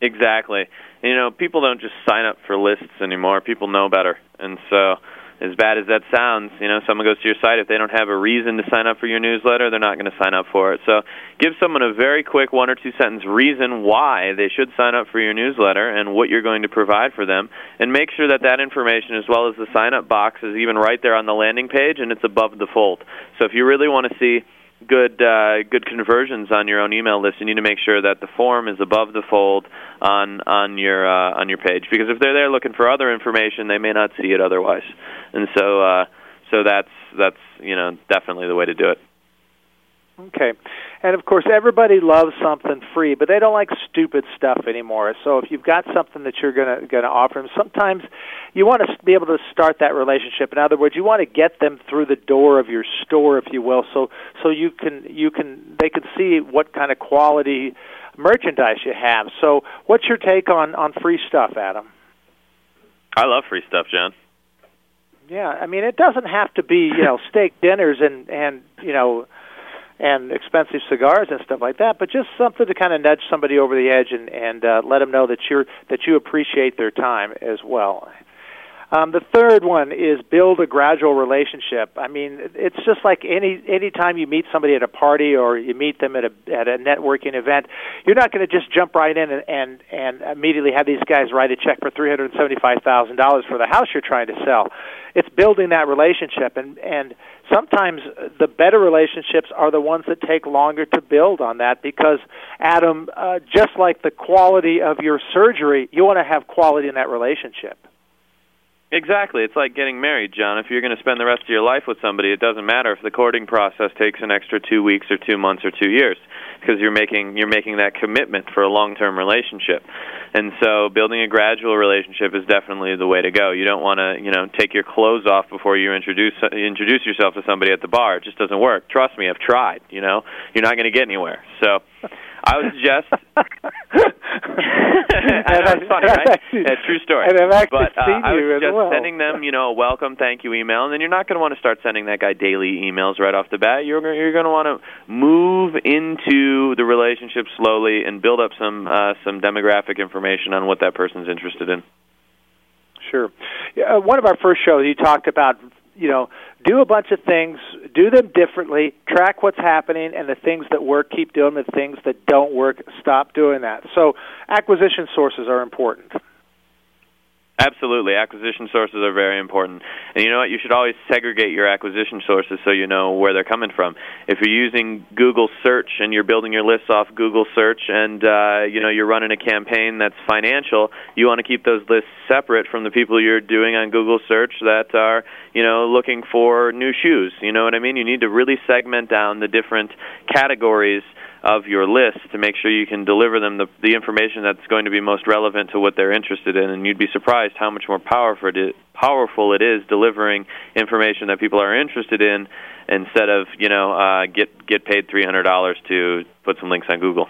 Exactly. You know, people don't just sign up for lists anymore. People know better. And so, as bad as that sounds, you know, someone goes to your site if they don't have a reason to sign up for your newsletter, they're not going to sign up for it. So, give someone a very quick one or two sentence reason why they should sign up for your newsletter and what you're going to provide for them, and make sure that that information as well as the sign up box is even right there on the landing page and it's above the fold. So, if you really want to see good uh, good conversions on your own email list, you need to make sure that the form is above the fold on on your uh, on your page. Because if they're there looking for other information, they may not see it otherwise. And so uh, so that's that's you know definitely the way to do it. Okay. And of course, everybody loves something free, but they don't like stupid stuff anymore. So if you've got something that you're going to going to offer them, sometimes you want to be able to start that relationship. In other words, you want to get them through the door of your store, if you will, so so you can you can they can see what kind of quality merchandise you have. So, what's your take on on free stuff, Adam? I love free stuff, John. Yeah, I mean, it doesn't have to be you know steak dinners and and you know and expensive cigars and stuff like that, but just something to kind of nudge somebody over the edge and and uh, let them know that you're that you appreciate their time as well. Um, the third one is build a gradual relationship. I mean, it's just like any any time you meet somebody at a party or you meet them at a at a networking event, you're not going to just jump right in and, and and immediately have these guys write a check for three hundred seventy five thousand dollars for the house you're trying to sell. It's building that relationship, and and sometimes the better relationships are the ones that take longer to build on that because Adam, uh, just like the quality of your surgery, you want to have quality in that relationship. Exactly. It's like getting married, John. If you're going to spend the rest of your life with somebody, it doesn't matter if the courting process takes an extra 2 weeks or 2 months or 2 years because you're making you're making that commitment for a long-term relationship. And so building a gradual relationship is definitely the way to go. You don't want to, you know, take your clothes off before you introduce introduce yourself to somebody at the bar. It just doesn't work. Trust me, I've tried, you know. You're not going to get anywhere. So I would suggest. that's funny, right? Yeah, true story. And I've actually but uh, seen I would you as well. sending them, you know, a welcome, thank you email, and then you're not going to want to start sending that guy daily emails right off the bat. You're you're going to want to move into the relationship slowly and build up some uh, some demographic information on what that person's interested in. Sure. Yeah, uh, one of our first shows, you talked about you know, do a bunch of things, do them differently, track what's happening, and the things that work, keep doing the things that don't work, stop doing that. So, acquisition sources are important. Absolutely. Acquisition sources are very important. And you know what? You should always segregate your acquisition sources so you know where they're coming from. If you're using Google search and you're building your lists off Google search and uh, you know you're running a campaign that's financial, you want to keep those lists separate from the people you're doing on Google search that are, you know, looking for new shoes. You know what I mean? You need to really segment down the different categories of your list to make sure you can deliver them the, the information that's going to be most relevant to what they're interested in. And you'd be surprised how much more powerful it is, powerful it is delivering information that people are interested in instead of you know uh, get get paid three hundred dollars to put some links on Google.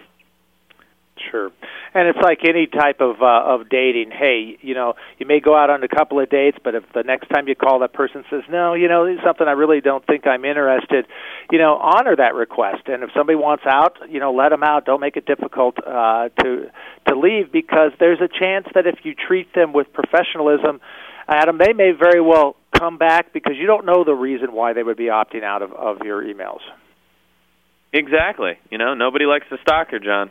Sure. And it's like any type of uh, of dating. Hey, you know, you may go out on a couple of dates, but if the next time you call that person says, "No, you know, it's something I really don't think I'm interested," you know, honor that request. And if somebody wants out, you know, let them out. Don't make it difficult uh to to leave because there's a chance that if you treat them with professionalism, Adam, they may very well come back because you don't know the reason why they would be opting out of of your emails. Exactly. You know, nobody likes the stalker, John.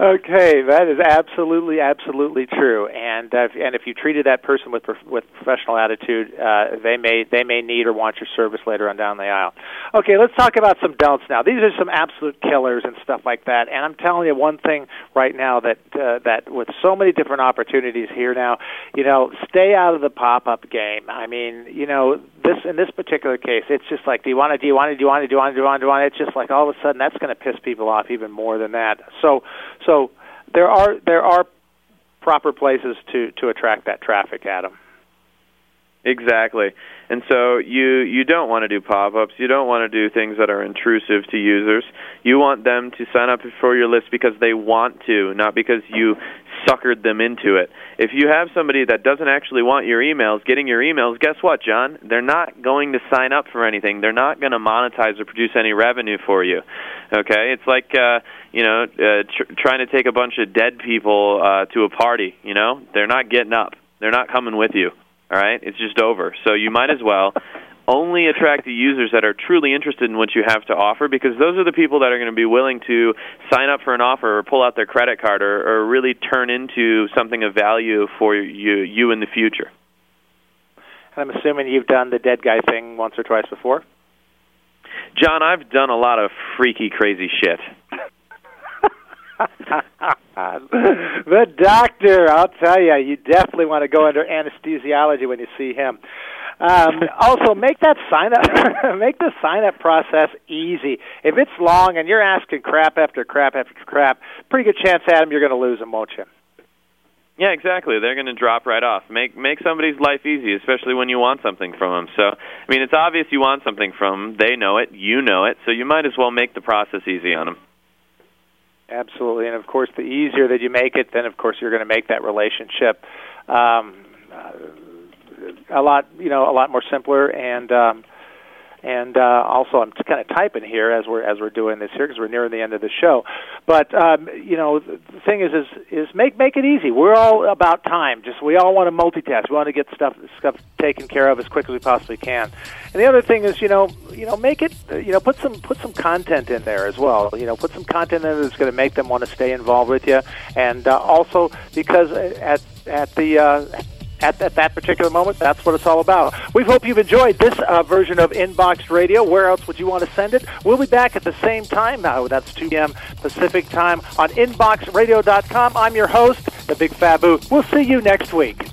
Okay, that is absolutely, absolutely true. And uh, and if you treated that person with with professional attitude, uh, they may they may need or want your service later on down the aisle. Okay, let's talk about some don'ts now. These are some absolute killers and stuff like that. And I'm telling you one thing right now that uh, that with so many different opportunities here now, you know, stay out of the pop up game. I mean, you know, this in this particular case, it's just like, do you want to, do you want to, do you want to, do you want to, do you want to? It's just like all of a sudden that's going to piss people off even more than that. So so there are there are proper places to to attract that traffic, Adam. Exactly. And so you you don't want to do pop-ups. You don't want to do things that are intrusive to users. You want them to sign up for your list because they want to, not because you suckered them into it. If you have somebody that doesn't actually want your emails, getting your emails, guess what, John? They're not going to sign up for anything. They're not going to monetize or produce any revenue for you. Okay? It's like uh, you know, uh, tr- trying to take a bunch of dead people uh to a party, you know? They're not getting up. They're not coming with you. All right? It's just over. So you might as well only attract the users that are truly interested in what you have to offer because those are the people that are going to be willing to sign up for an offer or pull out their credit card or, or really turn into something of value for you you in the future. I'm assuming you've done the dead guy thing once or twice before. John, I've done a lot of freaky, crazy shit. the doctor, I'll tell you, you definitely want to go under anesthesiology when you see him. Um, also, make that sign up, make the sign up process easy. If it's long and you're asking crap after crap after crap, pretty good chance, Adam, you're going to lose them, won't you? Yeah, exactly. They're going to drop right off. Make make somebody's life easy, especially when you want something from them. So, I mean, it's obvious you want something from them. They know it, you know it, so you might as well make the process easy on them. Absolutely, and of course, the easier that you make it, then of course you're going to make that relationship um, uh, a lot, you know, a lot more simpler and. Um, and uh, also I'm kind of typing here as we're as we're doing this here because we're nearing the end of the show. But um, you know, the thing is, is is make make it easy. We're all about time. Just we all want to multitask. We want to get stuff stuff taken care of as quick as we possibly can. And the other thing is, you know, you know, make it, you know, put some put some content in there as well. You know, put some content in there that's going to make them want to stay involved with you, and uh, also because at at the uh, at, at that particular moment. That's what it's all about. We hope you've enjoyed this uh, version of Inboxed Radio. Where else would you want to send it? We'll be back at the same time now. That's 2 p.m. Pacific time on InboxedRadio.com. I'm your host, the Big Fabu. We'll see you next week.